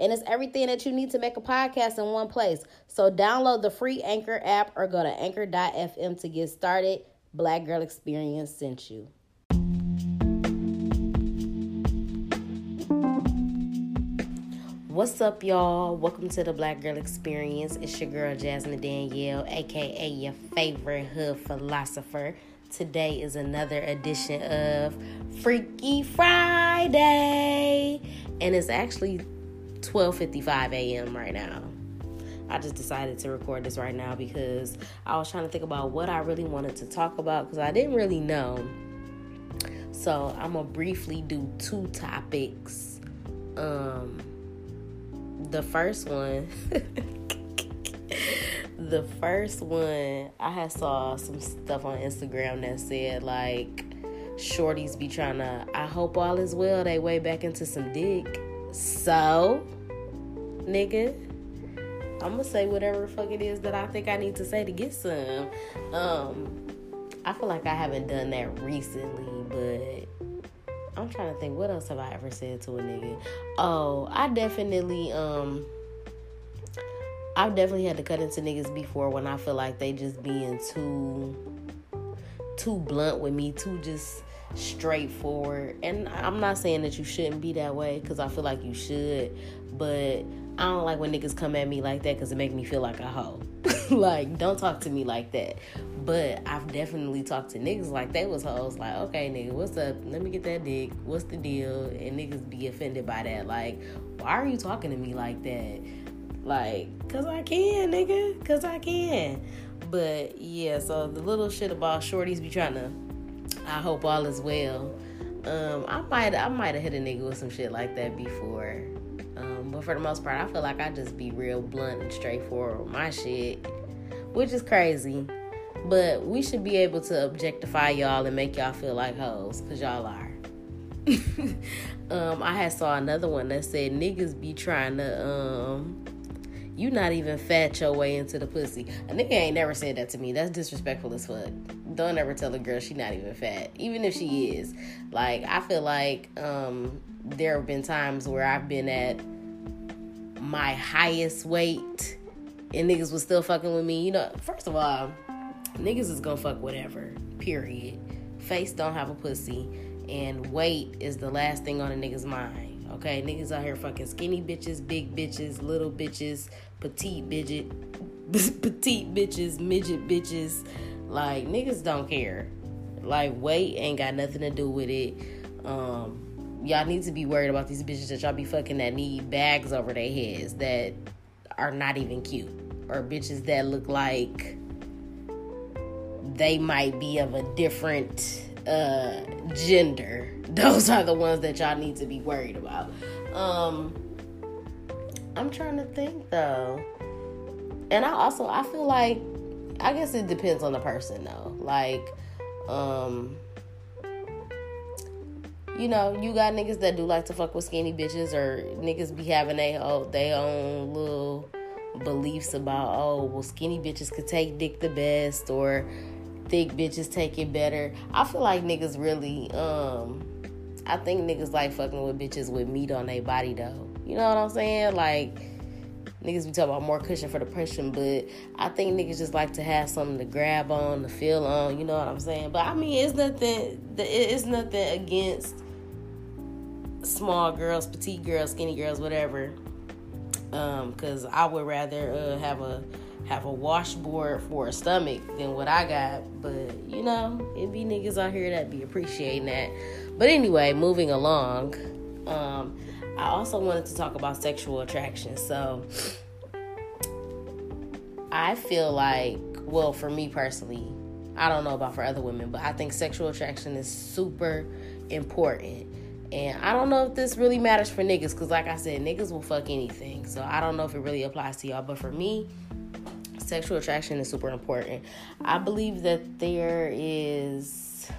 And it's everything that you need to make a podcast in one place. So download the free Anchor app or go to anchor.fm to get started. Black Girl Experience sent you. What's up, y'all? Welcome to the Black Girl Experience. It's your girl, Jasmine Danielle, aka your favorite hood philosopher. Today is another edition of Freaky Friday, and it's actually 12:55 a.m. right now. I just decided to record this right now because I was trying to think about what I really wanted to talk about because I didn't really know. So I'm gonna briefly do two topics. Um, the first one, the first one, I had saw some stuff on Instagram that said like shorties be trying to. I hope all is well. They way back into some dick. So, nigga, I'm gonna say whatever fuck it is that I think I need to say to get some. Um, I feel like I haven't done that recently, but I'm trying to think what else have I ever said to a nigga. Oh, I definitely um I've definitely had to cut into niggas before when I feel like they just being too too blunt with me, too just straightforward. And I'm not saying that you shouldn't be that way because I feel like you should, but I don't like when niggas come at me like that because it make me feel like a hoe. like, don't talk to me like that. But I've definitely talked to niggas like they was hoes. Like, okay, nigga, what's up? Let me get that dick. What's the deal? And niggas be offended by that. Like, why are you talking to me like that? Like, cause I can, nigga. Cause I can. But yeah, so the little shit about shorties be trying to. I hope all is well. Um, I might, I might have hit a nigga with some shit like that before. Um, but for the most part, I feel like I just be real blunt and straightforward with my shit, which is crazy. But we should be able to objectify y'all and make y'all feel like hoes, cause y'all are. um, I had saw another one that said niggas be trying to um you not even fat your way into the pussy. A nigga ain't never said that to me. That's disrespectful as fuck. Don't ever tell a girl she not even fat, even if she is. Like I feel like um, there have been times where I've been at my highest weight, and niggas was still fucking with me. You know, first of all, niggas is gonna fuck whatever. Period. Face don't have a pussy, and weight is the last thing on a nigga's mind. Okay, niggas out here fucking skinny bitches, big bitches, little bitches, petite bitches, petite bitches, midget bitches. Like niggas don't care. Like weight ain't got nothing to do with it. Um, y'all need to be worried about these bitches that y'all be fucking that need bags over their heads that are not even cute, or bitches that look like they might be of a different uh, gender. Those are the ones that y'all need to be worried about. Um, I'm trying to think though. And I also I feel like I guess it depends on the person though. Like um you know, you got niggas that do like to fuck with skinny bitches or niggas be having they oh, they own little beliefs about oh well skinny bitches could take dick the best or thick bitches take it better. I feel like niggas really um I think niggas like fucking with bitches with meat on their body though. You know what I'm saying? Like niggas be talking about more cushion for the person, but I think niggas just like to have something to grab on, to feel on. You know what I'm saying? But I mean, it's nothing. It's nothing against small girls, petite girls, skinny girls, whatever. Um, cause I would rather uh, have a have a washboard for a stomach than what I got. But you know, it be niggas out here that be appreciating that. But anyway, moving along. Um, I also wanted to talk about sexual attraction. So I feel like, well, for me personally, I don't know about for other women, but I think sexual attraction is super important. And I don't know if this really matters for niggas, because like I said, niggas will fuck anything. So I don't know if it really applies to y'all. But for me, sexual attraction is super important. I believe that there is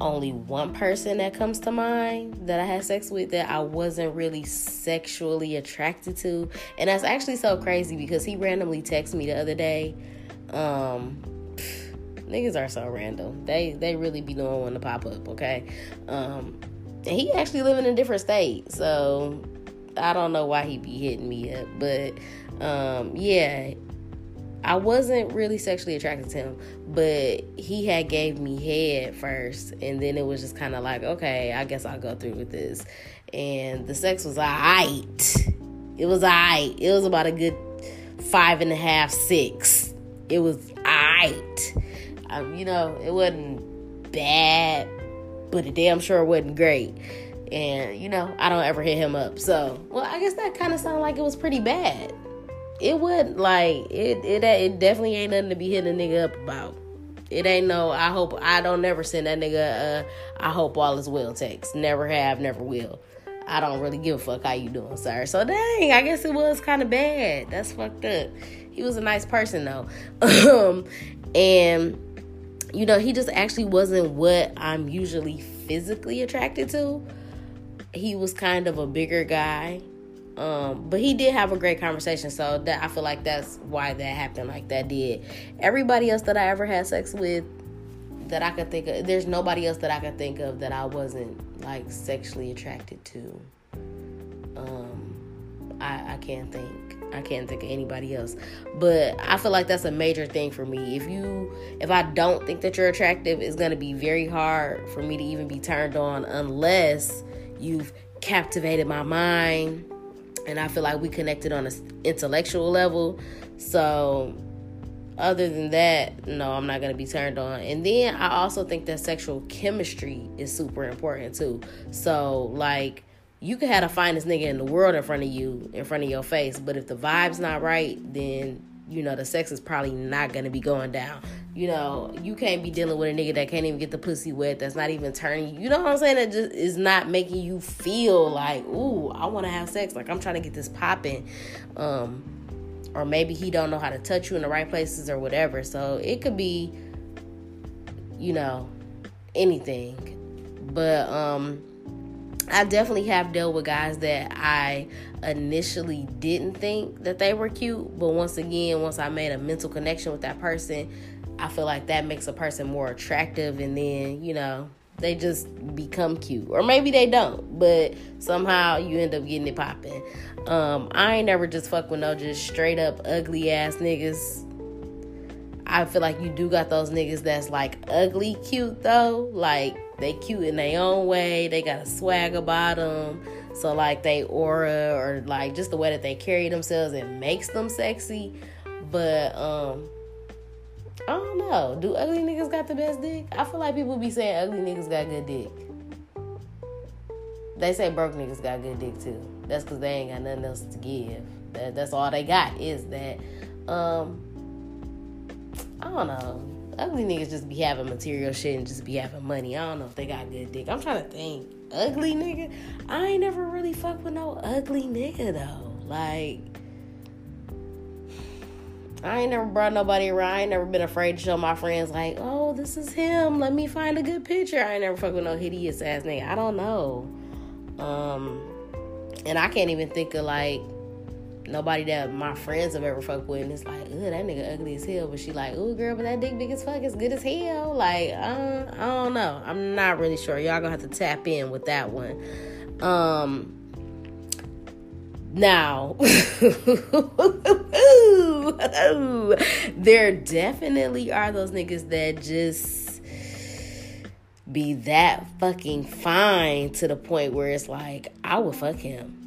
only one person that comes to mind that I had sex with that I wasn't really sexually attracted to. And that's actually so crazy because he randomly texted me the other day. Um niggas are so random. They they really be knowing when to pop up, okay? Um and he actually live in a different state. So I don't know why he be hitting me up, but um yeah, I wasn't really sexually attracted to him, but he had gave me head first, and then it was just kind of like, okay, I guess I'll go through with this. And the sex was alright. It was alright. It was about a good five and a half, six. It was alright. Um, you know, it wasn't bad, but it damn sure wasn't great. And you know, I don't ever hit him up. So, well, I guess that kind of sounded like it was pretty bad it would like it it it definitely ain't nothing to be hitting a nigga up about. It ain't no I hope I don't never send that nigga uh I hope all is well text. Never have, never will. I don't really give a fuck how you doing, sir. So dang, I guess it was kind of bad. That's fucked up. He was a nice person though. um and you know, he just actually wasn't what I'm usually physically attracted to. He was kind of a bigger guy um, but he did have a great conversation, so that I feel like that's why that happened like that did. Everybody else that I ever had sex with that I could think of, there's nobody else that I could think of that I wasn't like sexually attracted to. Um, I, I can't think. I can't think of anybody else. But I feel like that's a major thing for me. If you if I don't think that you're attractive, it's gonna be very hard for me to even be turned on unless you've captivated my mind and I feel like we connected on an intellectual level. So, other than that, no, I'm not gonna be turned on. And then I also think that sexual chemistry is super important too. So, like, you could have the finest nigga in the world in front of you, in front of your face, but if the vibe's not right, then you know the sex is probably not gonna be going down you know, you can't be dealing with a nigga that can't even get the pussy wet, that's not even turning you. Know what I'm saying? That just is not making you feel like, ooh, I want to have sex. Like I'm trying to get this popping. Um, or maybe he don't know how to touch you in the right places or whatever. So it could be, you know, anything. But um I definitely have dealt with guys that I initially didn't think that they were cute, but once again, once I made a mental connection with that person, I feel like that makes a person more attractive, and then you know they just become cute, or maybe they don't, but somehow you end up getting it popping. Um, I ain't never just fuck with no just straight up ugly ass niggas. I feel like you do got those niggas that's like ugly cute though, like they cute in their own way. They got a swag about them. So like they aura or like just the way that they carry themselves, it makes them sexy. But um I don't know. Do ugly niggas got the best dick? I feel like people be saying ugly niggas got good dick. They say broke niggas got good dick too. That's because they ain't got nothing else to give. That, that's all they got is that. Um, I don't know. Ugly niggas just be having material shit and just be having money. I don't know if they got good dick. I'm trying to think. Ugly nigga? I ain't never really fucked with no ugly nigga though. Like, I ain't never brought nobody around. I ain't never been afraid to show my friends like, oh, this is him. Let me find a good picture. I ain't never fuck with no hideous ass nigga. I don't know. Um, and I can't even think of like nobody that my friends have ever fucked with. And it's like, ugh, that nigga ugly as hell. But she like, ooh, girl, but that dick big as fuck. It's good as hell. Like, uh, I don't know. I'm not really sure. Y'all gonna have to tap in with that one. Um, now, there definitely are those niggas that just be that fucking fine to the point where it's like, I would fuck him.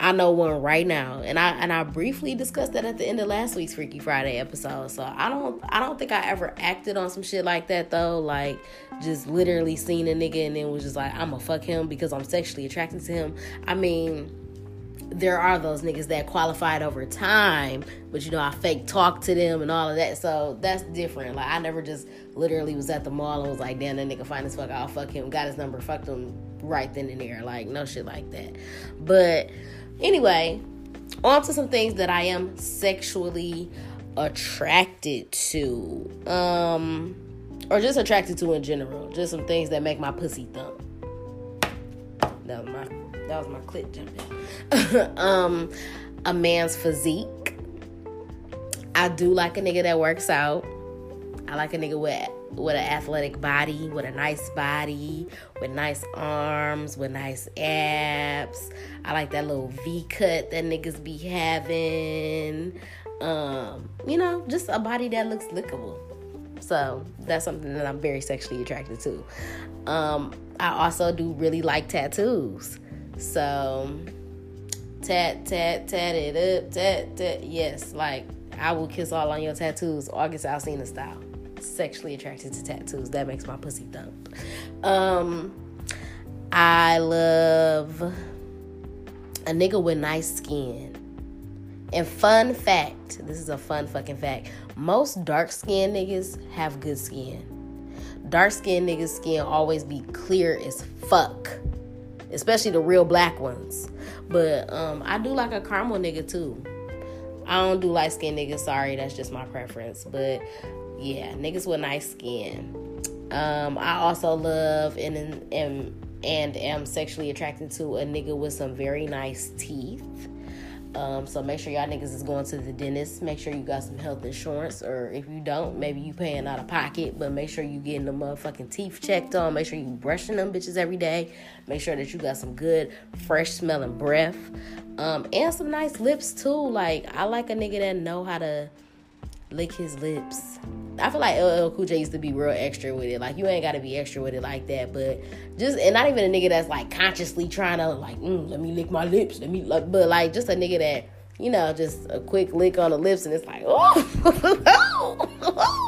I know one right now, and I and I briefly discussed that at the end of last week's Freaky Friday episode. So I don't I don't think I ever acted on some shit like that though. Like just literally seen a nigga and then was just like I'ma fuck him because I'm sexually attracted to him. I mean, there are those niggas that qualified over time, but you know, I fake talk to them and all of that. So that's different. Like I never just literally was at the mall and was like, damn, that nigga fine as fuck, I'll fuck him, got his number, fucked him right then and there. Like no shit like that. But anyway, on to some things that I am sexually attracted to. Um or just attracted to in general. Just some things that make my pussy thump. That was my that was my clit jumping. um a man's physique. I do like a nigga that works out. I like a nigga with with an athletic body, with a nice body, with nice arms, with nice abs. I like that little V cut that niggas be having. Um, you know, just a body that looks lickable. So that's something that I'm very sexually attracted to. Um, I also do really like tattoos. So tat tat tat it up, tat tat. Yes, like I will kiss all on your tattoos, August Alsina style sexually attracted to tattoos. That makes my pussy thump. Um, I love a nigga with nice skin. And fun fact, this is a fun fucking fact. Most dark skinned niggas have good skin. Dark skinned niggas' skin always be clear as fuck. Especially the real black ones. But um, I do like a caramel nigga too. I don't do light skinned niggas, sorry, that's just my preference. But yeah, niggas with nice skin. Um, I also love and and and am sexually attracted to a nigga with some very nice teeth. Um, so make sure y'all niggas is going to the dentist. Make sure you got some health insurance, or if you don't, maybe you paying out of pocket. But make sure you getting the motherfucking teeth checked on. Make sure you brushing them bitches every day. Make sure that you got some good, fresh smelling breath, um, and some nice lips too. Like I like a nigga that know how to lick his lips. I feel like LL Cool J used to be real extra with it. Like you ain't got to be extra with it like that, but just and not even a nigga that's like consciously trying to like, mm, let me lick my lips, let me, like, but like just a nigga that you know just a quick lick on the lips and it's like, oh,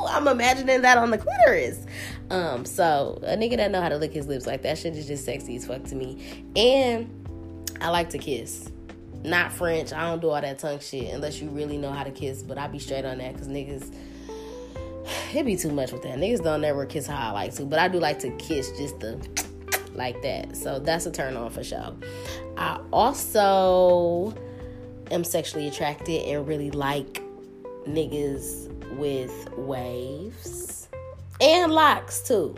I'm imagining that on the clitoris. Um, so a nigga that know how to lick his lips like that shit is just sexy as fuck to me, and I like to kiss not French. I don't do all that tongue shit unless you really know how to kiss. But I be straight on that because niggas, it be too much with that. Niggas don't never kiss how I like to. But I do like to kiss just the like that. So that's a turn on for sure. I also am sexually attracted and really like niggas with waves and locks too.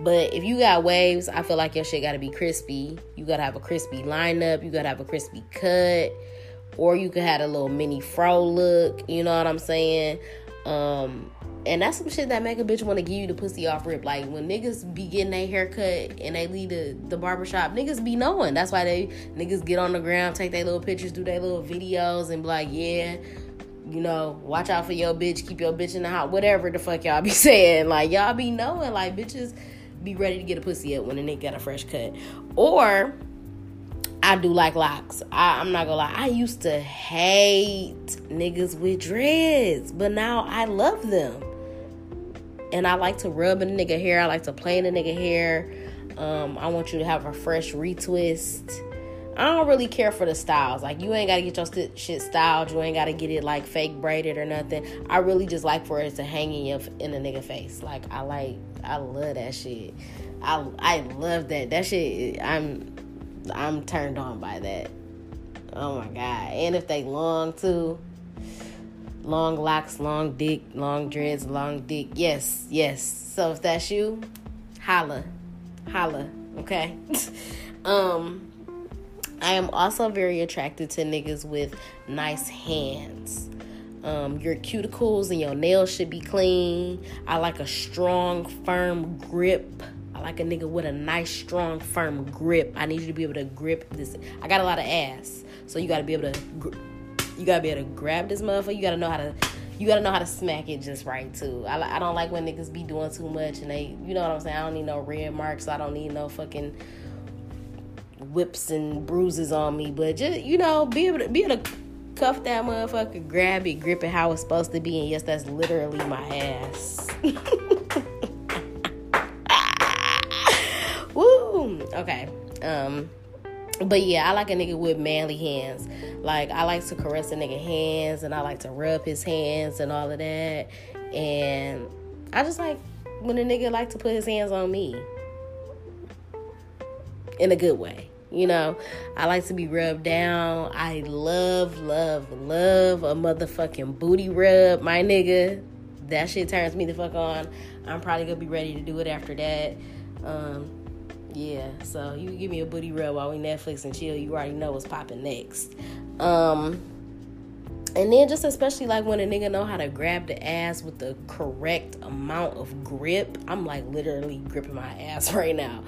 But if you got waves, I feel like your shit gotta be crispy. You gotta have a crispy lineup. You gotta have a crispy cut. Or you could have a little mini fro look. You know what I'm saying? Um, and that's some shit that make a bitch want to give you the pussy off rip. Like when niggas be getting their haircut and they leave the, the barbershop, niggas be knowing. That's why they niggas get on the ground, take their little pictures, do their little videos, and be like, yeah, you know, watch out for your bitch, keep your bitch in the house, whatever the fuck y'all be saying. Like y'all be knowing, like bitches be ready to get a pussy up when a nigga got a fresh cut. Or I do like locks. I, I'm not gonna lie. I used to hate niggas with dreads, but now I love them. And I like to rub a nigga hair. I like to play in a nigga hair. Um, I want you to have a fresh retwist. I don't really care for the styles. Like you ain't gotta get your st- shit styled. You ain't gotta get it like fake braided or nothing. I really just like for it to hang in your in a nigga face. Like I like, I love that shit. I I love that. That shit. I'm I'm turned on by that. Oh my god! And if they long too, long locks, long dick, long dreads, long dick. Yes, yes. So if that's you, holla, holla. Okay. um I am also very attracted to niggas with nice hands. Um, your cuticles and your nails should be clean. I like a strong, firm grip. I like a nigga with a nice, strong, firm grip. I need you to be able to grip this. I got a lot of ass, so you got to be able to. You gotta be able to grab this motherfucker. You gotta know how to. You gotta know how to smack it just right too. I, I don't like when niggas be doing too much and they, you know what I'm saying. I don't need no red marks. I don't need no fucking whips and bruises on me, but just you know, be able to be able to cuff that motherfucker, grab it, grip it how it's supposed to be, and yes, that's literally my ass. Woo! Okay. Um but yeah, I like a nigga with manly hands. Like I like to caress a nigga hands and I like to rub his hands and all of that. And I just like when a nigga like to put his hands on me. In a good way. You know, I like to be rubbed down. I love, love, love a motherfucking booty rub, my nigga. That shit turns me the fuck on. I'm probably gonna be ready to do it after that. Um, yeah, so you give me a booty rub while we Netflix and chill. You already know what's popping next. Um, and then just especially like when a nigga know how to grab the ass with the correct amount of grip. I'm like literally gripping my ass right now.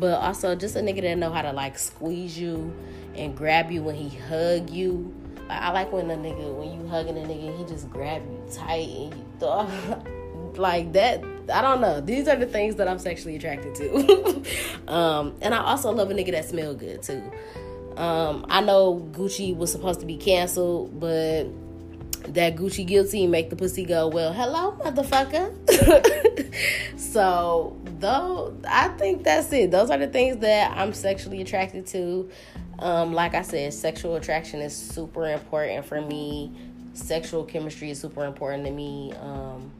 But also just a nigga that know how to like squeeze you and grab you when he hug you. Like, I like when a nigga when you hugging a nigga, he just grab you tight and you throw like that. I don't know. These are the things that I'm sexually attracted to. um, and I also love a nigga that smell good too. Um, I know Gucci was supposed to be canceled, but that Gucci guilty make the pussy go, well, hello, motherfucker. so, though, I think that's it. Those are the things that I'm sexually attracted to. Um, like I said, sexual attraction is super important for me. Sexual chemistry is super important to me. Um,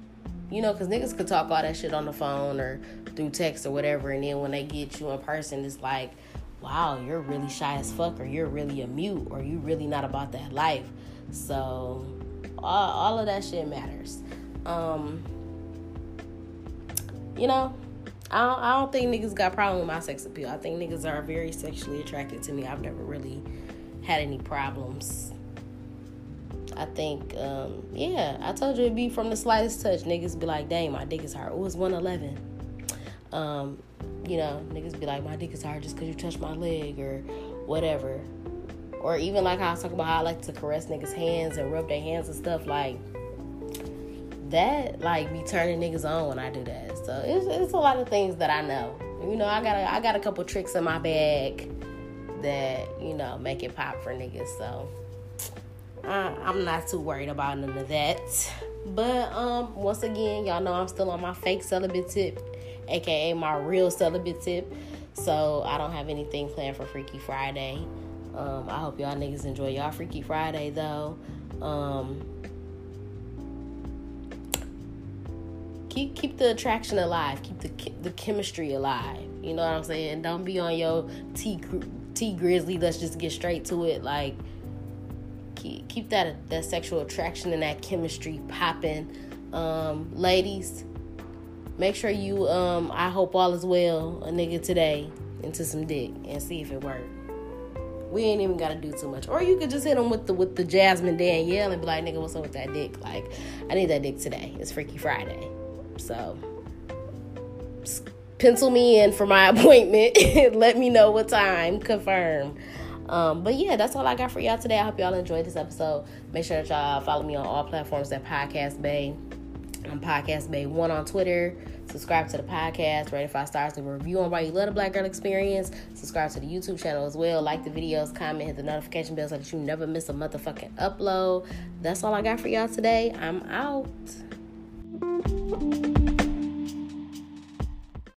you know, because niggas could talk all that shit on the phone or through text or whatever, and then when they get you in person, it's like, wow, you're really shy as fuck, or you're really a mute, or you really not about that life. So all, all of that shit matters. Um, you know, I don't, I don't think niggas got problem with my sex appeal. I think niggas are very sexually attracted to me. I've never really had any problems. I think, um, yeah, I told you it'd be from the slightest touch. Niggas be like, dang, my dick is hard. Oh, it's 111. Um, you know, niggas be like, my dick is hard just because you touched my leg or whatever. Or even like how I was talking about how I like to caress niggas' hands and rub their hands and stuff. Like, that, like, be turning niggas on when I do that. So it's, it's a lot of things that I know. You know, I got a, I got a couple tricks in my bag that, you know, make it pop for niggas. So I, I'm not too worried about none of that. But um, once again, y'all know I'm still on my fake celibate tip aka my real celibate tip. So I don't have anything planned for Freaky Friday. Um, I hope y'all niggas enjoy y'all Freaky Friday though. Um, keep keep the attraction alive. Keep the the chemistry alive. You know what I'm saying? Don't be on your T T Grizzly. Let's just get straight to it. Like keep keep that that sexual attraction and that chemistry popping. Um, ladies, make sure you um I hope all is well a nigga today into some dick and see if it worked. We ain't even gotta do too much. Or you could just hit them with the with the Jasmine Danielle and be like, nigga, what's up with that dick? Like, I need that dick today. It's Freaky Friday. So pencil me in for my appointment. Let me know what time. Confirm. Um, but yeah, that's all I got for y'all today. I hope y'all enjoyed this episode. Make sure that y'all follow me on all platforms at Podcast Bay. I'm Podcast Bay One on Twitter. Subscribe to the podcast, rate five stars, leave a review on why you love the Black Girl Experience. Subscribe to the YouTube channel as well. Like the videos, comment, hit the notification bell so that you never miss a motherfucking upload. That's all I got for y'all today. I'm out.